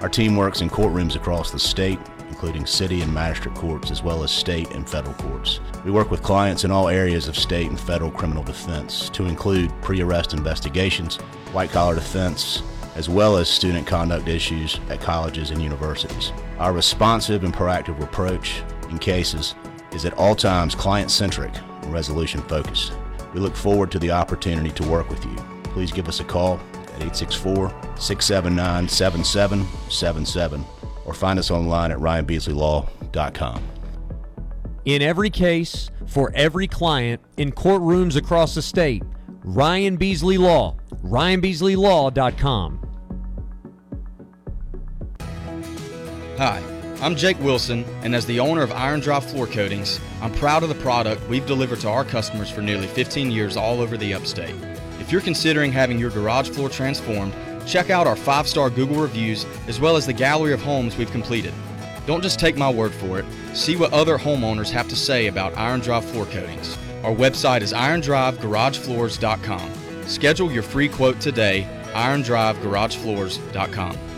Our team works in courtrooms across the state, including city and magistrate courts, as well as state and federal courts. We work with clients in all areas of state and federal criminal defense, to include pre arrest investigations, white collar defense, as well as student conduct issues at colleges and universities. Our responsive and proactive approach in cases is at all times client centric and resolution focused. We look forward to the opportunity to work with you. Please give us a call at 864 679 7777 or find us online at ryanbeasleylaw.com. In every case, for every client, in courtrooms across the state, Ryan Beasley Law, ryanbeasleylaw.com. Hi, I'm Jake Wilson, and as the owner of Iron Drive Floor Coatings, I'm proud of the product we've delivered to our customers for nearly 15 years all over the upstate. If you're considering having your garage floor transformed, check out our five star Google reviews as well as the gallery of homes we've completed. Don't just take my word for it. See what other homeowners have to say about Iron Drive floor coatings. Our website is irondrivegaragefloors.com. Schedule your free quote today, irondrivegaragefloors.com.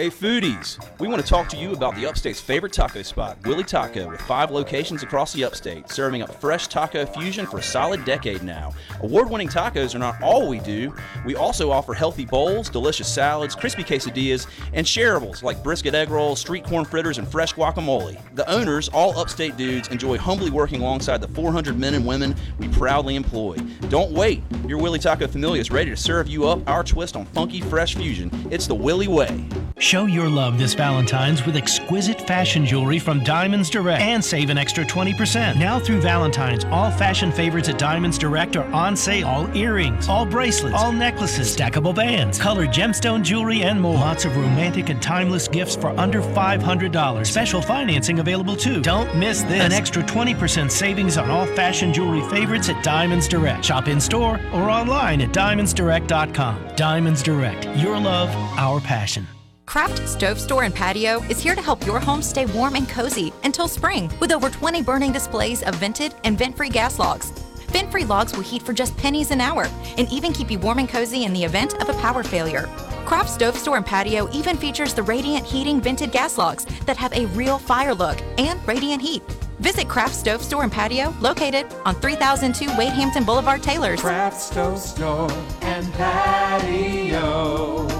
Hey foodies, we want to talk to you about the upstate's favorite taco spot, Willie Taco, with five locations across the upstate, serving up fresh taco fusion for a solid decade now. Award winning tacos are not all we do, we also offer healthy bowls, delicious salads, crispy quesadillas, and shareables like brisket egg rolls, street corn fritters, and fresh guacamole. The owners, all upstate dudes, enjoy humbly working alongside the 400 men and women we proudly employ. Don't wait, your Willie Taco Familia is ready to serve you up our twist on funky, fresh fusion. It's the Willie Way. Show your love this Valentine's with exquisite fashion jewelry from Diamonds Direct and save an extra 20%. Now through Valentine's, all fashion favorites at Diamonds Direct are on sale. All earrings, all bracelets, all necklaces, stackable bands, colored gemstone jewelry, and more. Lots of romantic and timeless gifts for under $500. Special financing available too. Don't miss this. An extra 20% savings on all fashion jewelry favorites at Diamonds Direct. Shop in store or online at diamondsdirect.com. Diamonds Direct. Your love, our passion. Craft Stove Store and Patio is here to help your home stay warm and cozy until spring with over 20 burning displays of vented and vent free gas logs. Vent free logs will heat for just pennies an hour and even keep you warm and cozy in the event of a power failure. Craft Stove Store and Patio even features the Radiant Heating vented gas logs that have a real fire look and radiant heat. Visit Craft Stove Store and Patio located on 3002 Wade Hampton Boulevard, Taylors. Craft Stove Store and Patio.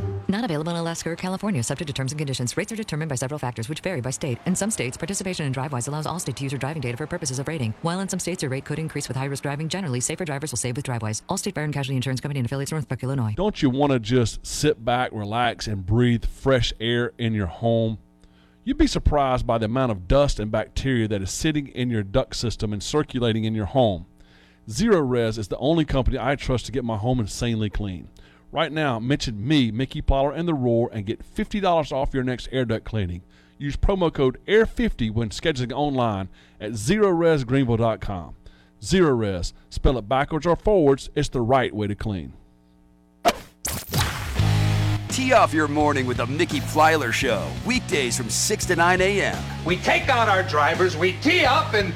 Not available in Alaska or California, subject to terms and conditions. Rates are determined by several factors, which vary by state. In some states, participation in DriveWise allows Allstate to use your driving data for purposes of rating. While in some states, your rate could increase with high-risk driving. Generally, safer drivers will save with DriveWise. Allstate Fire and Casualty Insurance Company and affiliates, Northbrook, Illinois. Don't you want to just sit back, relax, and breathe fresh air in your home? You'd be surprised by the amount of dust and bacteria that is sitting in your duct system and circulating in your home. Zerorez is the only company I trust to get my home insanely clean. Right now, mention me, Mickey Plyler, and The Roar and get $50 off your next air duct cleaning. Use promo code AIR50 when scheduling online at ZeroRezGreenville.com. Zero Res, spell it backwards or forwards, it's the right way to clean. Tee off your morning with the Mickey Plyler Show, weekdays from 6 to 9 a.m. We take out our drivers, we tee up, and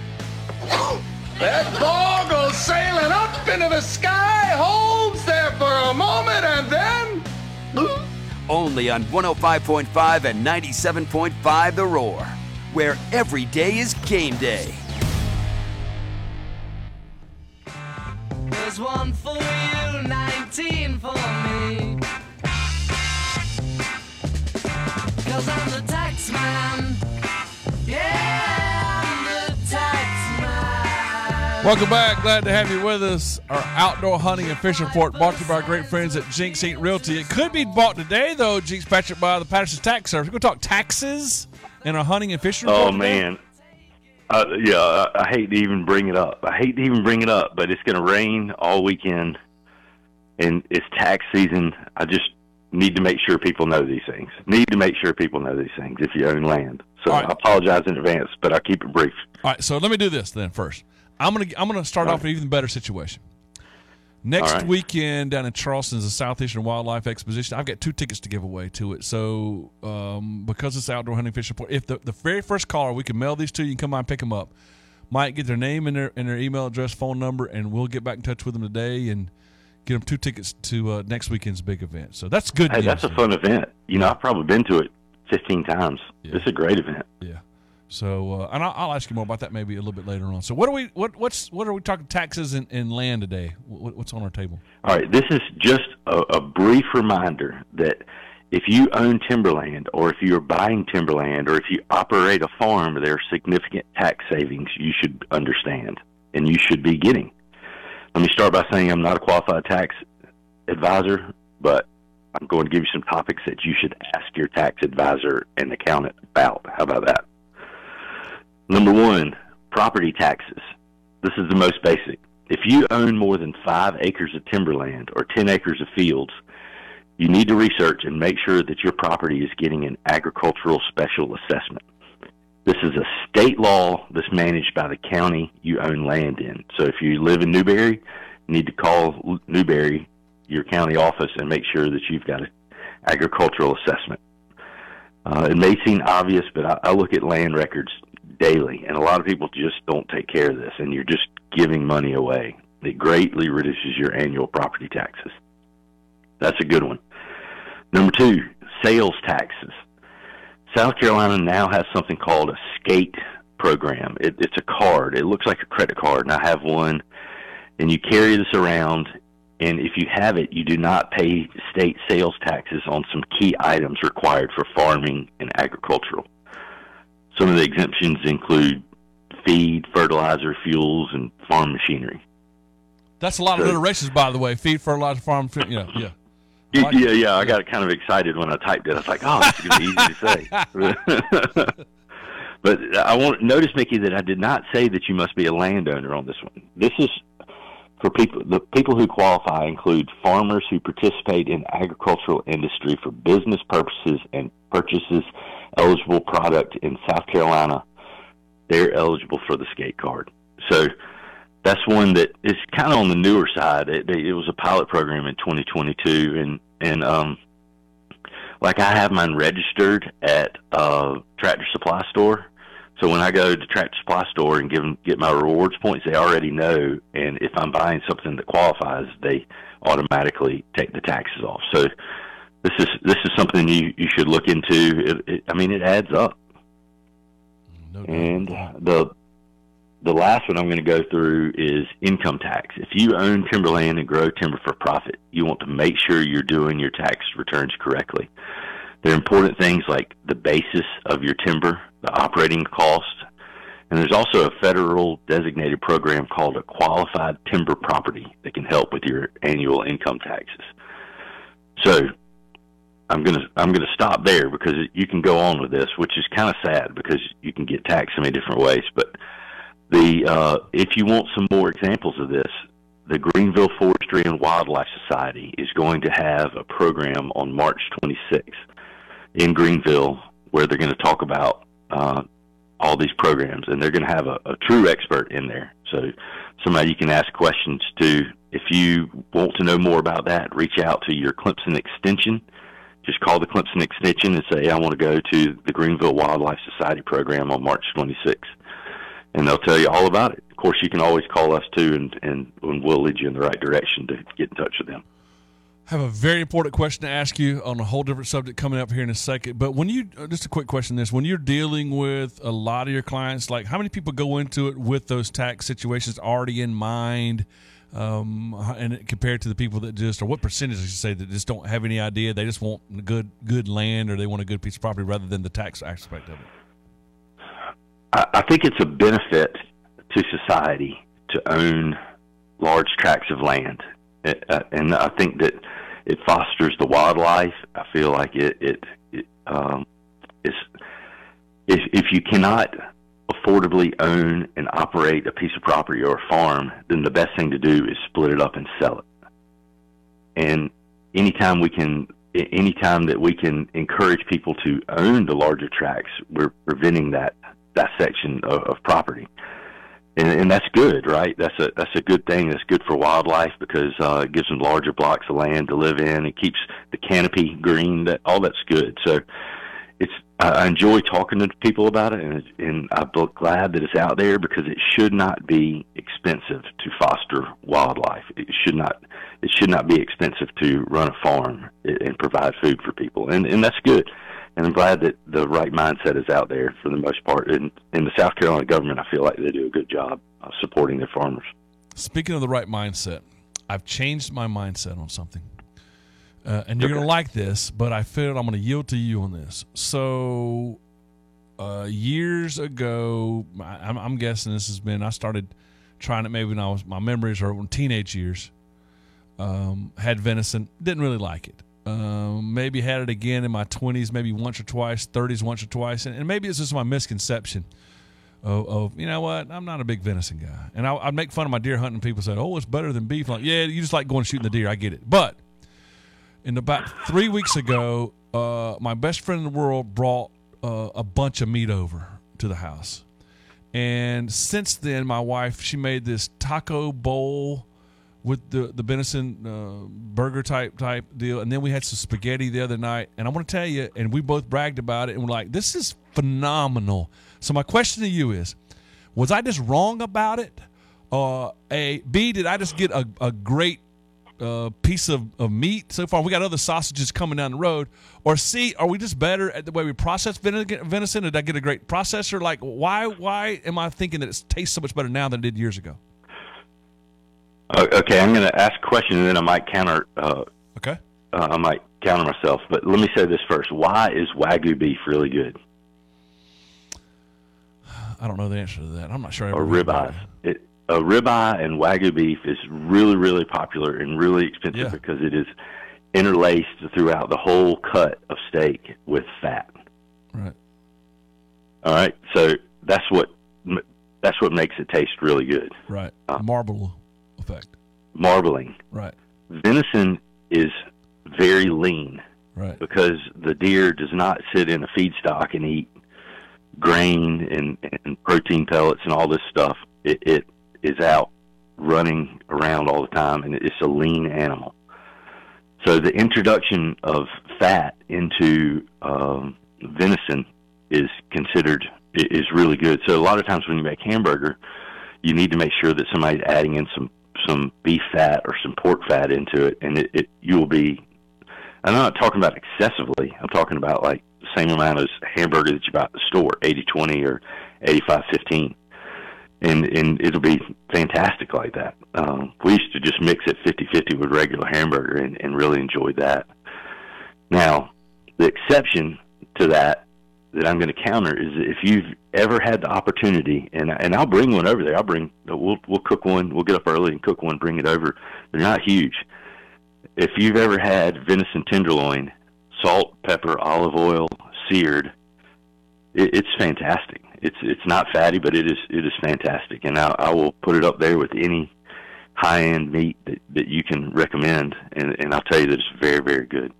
that ball goes sailing up into the sky, holds there for a moment, and then. Only on 105.5 and 97.5 The Roar, where every day is game day. There's one for you, 19 for me. Cause I'm the tax man. Yeah, Welcome back. Glad to have you with us. Our outdoor hunting and fishing report brought to you by our great friends at Jenks Eat Realty. It could be bought today, though, Jenks Patrick, by the Patterson Tax Service. We're going to talk taxes in our hunting and fishing. Oh man, uh, yeah, I, I hate to even bring it up. I hate to even bring it up, but it's going to rain all weekend, and it's tax season. I just need to make sure people know these things. Need to make sure people know these things if you own land. So I apologize in advance, but I'll keep it brief. All right, so let me do this then first. I'm gonna I'm gonna start off with an even better situation. Next right. weekend down in Charleston is the Southeastern Wildlife Exposition. I've got two tickets to give away to it. So um, because it's outdoor hunting fishing report, if the, the very first caller we can mail these to you, you can come by and pick them up. Might get their name and their and their email address, phone number, and we'll get back in touch with them today and get them two tickets to uh, next weekend's big event. So that's good. Hey, news. that's a fun event. You know, I've probably been to it 15 times. It's a great event. Yeah. So, uh, and I'll, ask you more about that maybe a little bit later on. So, what are we? What what's what are we talking taxes and, in land today? What, what's on our table? All right, this is just a, a brief reminder that if you own timberland or if you're buying timberland or if you operate a farm, there are significant tax savings you should understand and you should be getting. Let me start by saying I'm not a qualified tax advisor, but I'm going to give you some topics that you should ask your tax advisor and accountant about. How about that? Number one, property taxes. This is the most basic. If you own more than five acres of timberland or 10 acres of fields, you need to research and make sure that your property is getting an agricultural special assessment. This is a state law that's managed by the county you own land in. So if you live in Newberry, you need to call Newberry, your county office, and make sure that you've got an agricultural assessment. Uh, it may seem obvious, but I, I look at land records daily, and a lot of people just don't take care of this, and you're just giving money away. It greatly reduces your annual property taxes. That's a good one. Number two, sales taxes. South Carolina now has something called a SCATE program. It, it's a card. It looks like a credit card, and I have one. And you carry this around, and if you have it, you do not pay state sales taxes on some key items required for farming and agricultural. Some of the exemptions include feed, fertilizer, fuels, and farm machinery. That's a lot of So- alliterations, by the way. Feed, fertilizer, farm, you know, yeah. Yeah, yeah, yeah. I got kind of excited when I typed it. I was like, "Oh, this is going to be easy to say." but I want notice, Mickey, that I did not say that you must be a landowner on this one. This is for people. The people who qualify include farmers who participate in agricultural industry for business purposes and purchases eligible product in South Carolina. They're eligible for the SCATE card. So that's one that is kind of on the newer side. It, it was a pilot program in 2022, and and um, like I have mine registered at uh, Tractor Supply Store. So when I go to Tractor Supply Store and give them, get my rewards points, they already know. And if I'm buying something that qualifies, they automatically take the taxes off. So this is this is something you you should look into. It, it, I mean, it adds up. and the the last one I'm going to go through is income tax. If you own timberland and grow timber for profit, you want to make sure you're doing your tax returns correctly. There are important things like the basis of your timber, the operating cost, and there's also a federal designated program called a qualified timber property that can help with your annual income taxes. So I'm gonna I'm gonna stop there because you can go on with this, which is kind of sad because you can get taxed so many different ways. But the uh, if you want some more examples of this, the Greenville Forestry and Wildlife Society is going to have a program on March 26th in Greenville where they're going to talk about uh, all these programs, and they're going to have a, a true expert in there. So somebody you can ask questions to. If you want to know more about that, reach out to your Clemson Extension. Just call the Clemson Extension and say, I want to go to the Greenville Wildlife Society program on March 26th and they'll tell you all about it. Of course, you can always call us too, and, and, and we'll lead you in the right direction to get in touch with them. I have a very important question to ask you on a whole different subject coming up here in a second. But when you, uh, just a quick question this, when you're dealing with a lot of your clients, like how many people go into it with those tax situations already in mind? Um, and compared to the people that just, or what percentage I should say that just don't have any idea, they just want good, good land or they want a good piece of property rather than the tax aspect of it. I, I think it's a benefit to society to own large tracts of land, It- uh, and I think that it fosters the wildlife. I feel like it it, it um, is if if you cannot affordably own and operate a piece of property or a farm, then the best thing to do is split it up and sell it. And anytime we can, anytime that we can encourage people to own the larger tracts, we're preventing that that section of, of property. And, and that's good, right? That's a that's a good thing. That's good for wildlife because uh, it gives them larger blocks of land to live in. It keeps the canopy green. That all that's good. So it's I enjoy talking to people about it, and and I'm glad that it's out there because it should not be expensive to foster wildlife. It should not it should not be expensive to run a farm and provide food for people, and and that's good. And I'm glad that the right mindset is out there for the most part. And in the South Carolina government, I feel like they do a good job supporting their farmers. Speaking of the right mindset, I've changed my mindset on something. Uh, and you're going to like this, but I feel I'm going to yield to you on this. So, uh, years ago, I, I'm, I'm guessing this has been, I started trying it maybe when I was, my memories are in teenage years. Um, had venison, didn't really like it. Um, maybe had it again in my 20s, maybe once or twice, 30s once or twice. And, and maybe it's just my misconception of, of, you know what, I'm not a big venison guy. And I, I'd make fun of my deer hunting people say, oh, it's better than beef. Like, yeah, you just like going shooting the deer. I get it. But And about three weeks ago, uh, my best friend in the world brought uh, a bunch of meat over to the house. And since then, my wife she made this taco bowl with the the venison uh, burger type type deal, and then we had some spaghetti the other night. And I want to tell you, and we both bragged about it, and we're like, "This is phenomenal." So my question to you is, was I just wrong about it? Uh, a B, did I just get a, a great uh, piece of, of meat so far? We got other sausages coming down the road. Or C, are we just better at the way we process venison? Did I get a great processor? Like, why why am I thinking that it tastes so much better now than it did years ago? Uh, okay, I'm going to ask a question and then I might counter. Uh, okay. Uh, I might counter myself, but let me say this first. Why is wagyu beef really good? I don't know the answer to that. I'm not sure. I Or ever read about ribeyes? A ribeye and wagyu beef is really, really popular and really expensive Yeah. because it is interlaced throughout the whole cut of steak with fat. Right. All right, so that's what that's what makes it taste really good. Right. Uh, Marble effect. Marbling. Right. Venison is very lean. Right. Because the deer does not sit in a feedstock and eat grain and, and protein pellets and all this stuff. It, it is out running around all the time and it's a lean animal. So the introduction of fat into um, venison is considered is really good. So a lot of times when you make hamburger, you need to make sure that somebody's adding in some some beef fat or some pork fat into it, and it, it you will be. I'm not talking about excessively. I'm talking about like the same amount as hamburger that you buy at the store, 80-20 or 85-15. And, and it'll be fantastic like that. Um, we used to just mix it 50-50 with regular hamburger and, and really enjoyed that. Now, the exception to that that I'm going to counter is if you've ever had the opportunity, and and I'll bring one over there. I'll bring we'll we'll cook one. We'll get up early and cook one. Bring it over. They're not huge. If you've ever had venison tenderloin, salt, pepper, olive oil, seared, it, it's fantastic. It's it's not fatty, but it is it is fantastic, and I, I will put it up there with any high end meat that, that you can recommend, and and I'll tell you that it's very very good.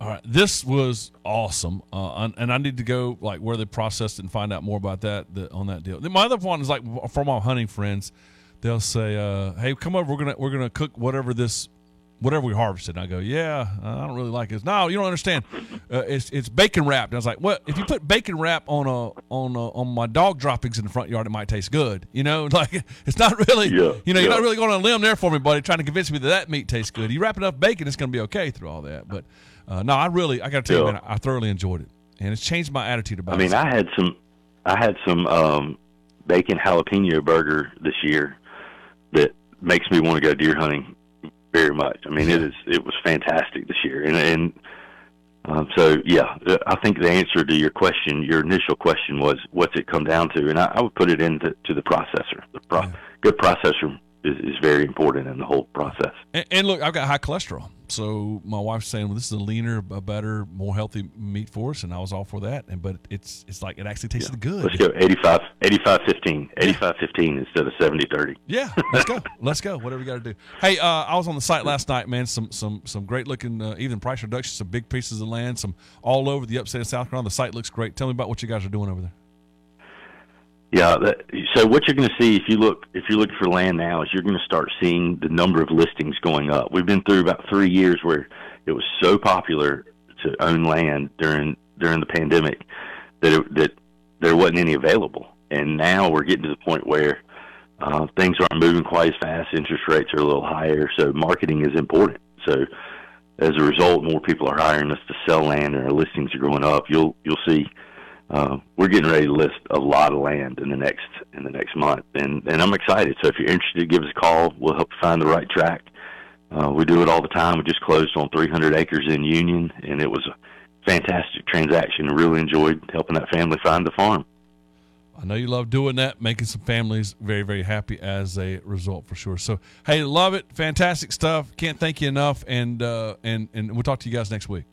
All right, this was awesome, uh, and, I need to go like where they processed it and find out more about that the, on that deal. My other one is like for my hunting friends, they'll say, uh, "Hey, come over. We're gonna we're gonna cook whatever this." Whatever we harvested, and I go, yeah, I don't really like this. No, you don't understand. Uh, it's it's bacon wrapped. And I was like, well, if you put bacon wrap on a on a, on my dog droppings in the front yard, it might taste good. You know, like it's not really. Yeah, you know, you're not really going on a limb there for me, buddy, trying to convince me that that meat tastes good. You wrap enough bacon, it's going to be okay through all that. But uh, no, I really, I got to tell you, man, I thoroughly enjoyed it, and it's changed my attitude about I it. mean, I had some, I had some um, bacon jalapeno burger this year that makes me want to go deer hunting very much. I mean, it is, it was fantastic this year, and and um, so yeah, I think the answer to your question, your initial question was, what's it come down to? And I, I would put it into to the processor. The pro- good processor is, is very important in the whole process. And, and look, I've got high cholesterol, so my wife's saying, "Well, this is a leaner, a better, more healthy meat for us," and I was all for that. And but it's it's like it actually tasted good. Let's go 85, 85 15, 85 15 instead of 70 30. Yeah, let's go. Let's go. Whatever you got to do. Hey, uh, I was on the site last night, man. Some some some great looking uh, even price reductions, some big pieces of land, some all over the upstate of South Carolina. The site looks great. Tell me about what you guys are doing over there. Yeah. That, so what you're going to see if you look if you're looking for land now is you're going to start seeing the number of listings going up. We've been through about three years where it was so popular to own land during during the pandemic that it, that there wasn't any available, and now we're getting to the point where uh, things aren't moving quite as fast. Interest rates are a little higher, so marketing is important. So as a result, more people are hiring us to sell land, and our listings are going up. You'll you'll see uh, we're getting ready to list a lot of land in the next in the next month, and and I'm excited. So if you're interested, give us a call. We'll help you find the right track. Uh, we do it all the time. We just closed on 300 acres in Union, and it was a fantastic transaction. I really enjoyed helping that family find the farm. I know you love doing that, making some families very, very happy as a result for sure. So, hey, love it, fantastic stuff. Can't thank you enough, and uh, and and we'll talk to you guys next week.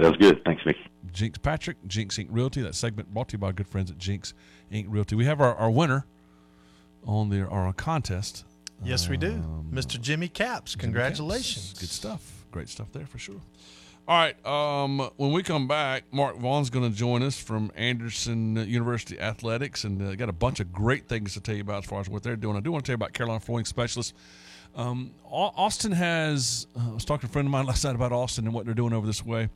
Sounds good. Thanks, Mickey. Jenks Patrick, Jenks Inc. Realty. That segment brought to you by our good friends at Jenks Inc. Realty. We have our, our winner on the our contest. Yes, we do. Um, Mr. Jimmy Caps. Congratulations. Good stuff. great stuff there for sure. All right. Um, when we come back, Mark Vaughn's going to join us from Anderson University Athletics, and uh, got a bunch of great things to tell you about as far as what they're doing. I do want to tell you about Carolina Flooring Specialists. Um, Austin has. Uh, I was talking to a friend of mine last night about Austin and what they're doing over this way.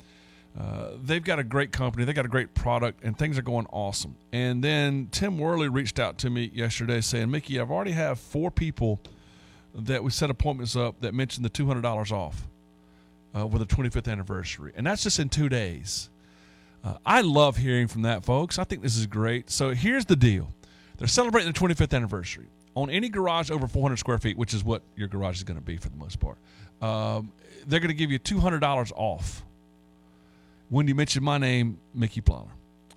Uh, they've got a great company. They got a great product, and things are going awesome. And then Tim Worley reached out to me yesterday saying, "Mickey, I've already have four people that we set appointments up that mentioned the two hundred dollars off." uh, with the 25th anniversary, and that's just in two days. Uh, I love hearing from that, folks. I think this is great. So here's the deal: they're celebrating the 25th anniversary on any garage over 400 square feet, which is what your garage is going to be for the most part. Um, they're going to give you $200 off when you mention my name, Mickey Plyler.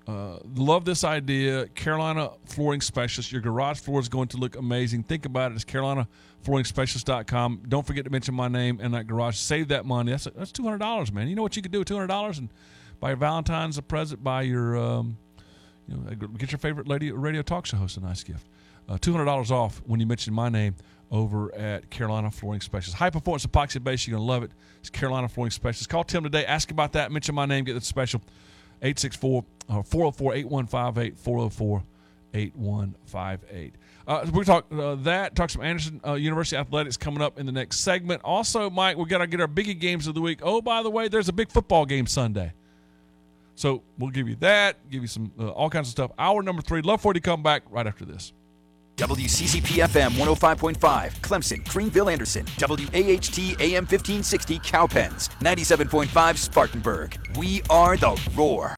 Uh, love this idea. Carolina Flooring Specialist. Your garage floor is going to look amazing. Think about it. It's CarolinaFlooringSpecialist.com. Don't forget to mention my name in that garage. Save that money. That's that's two hundred dollars, man. You know what you could do with two hundred dollars and buy your Valentine's a present. Buy your um, you know, get your favorite lady radio talk show host a nice gift. Uh, two hundred dollars off when you mention my name over at Carolina Flooring Specialist. High performance epoxy base. You're gonna love it. It's Carolina Flooring Specialist. Call Tim today. Ask about that. Mention my name. Get the special. 864 404 8158 404 8158. Uh, we're talking uh, that, talk some Anderson uh, University athletics coming up in the next segment. Also, Mike, we got to get our biggie games of the week. Oh, by the way, there's a big football game Sunday. So we'll give you that, give you some uh, all kinds of stuff. Hour number three. Love for you to come back right after this. WCCP FM 105.5, Clemson, Greenville, Anderson. WAHT AM 1560, Cowpens. 97.5, Spartanburg. We are the Roar.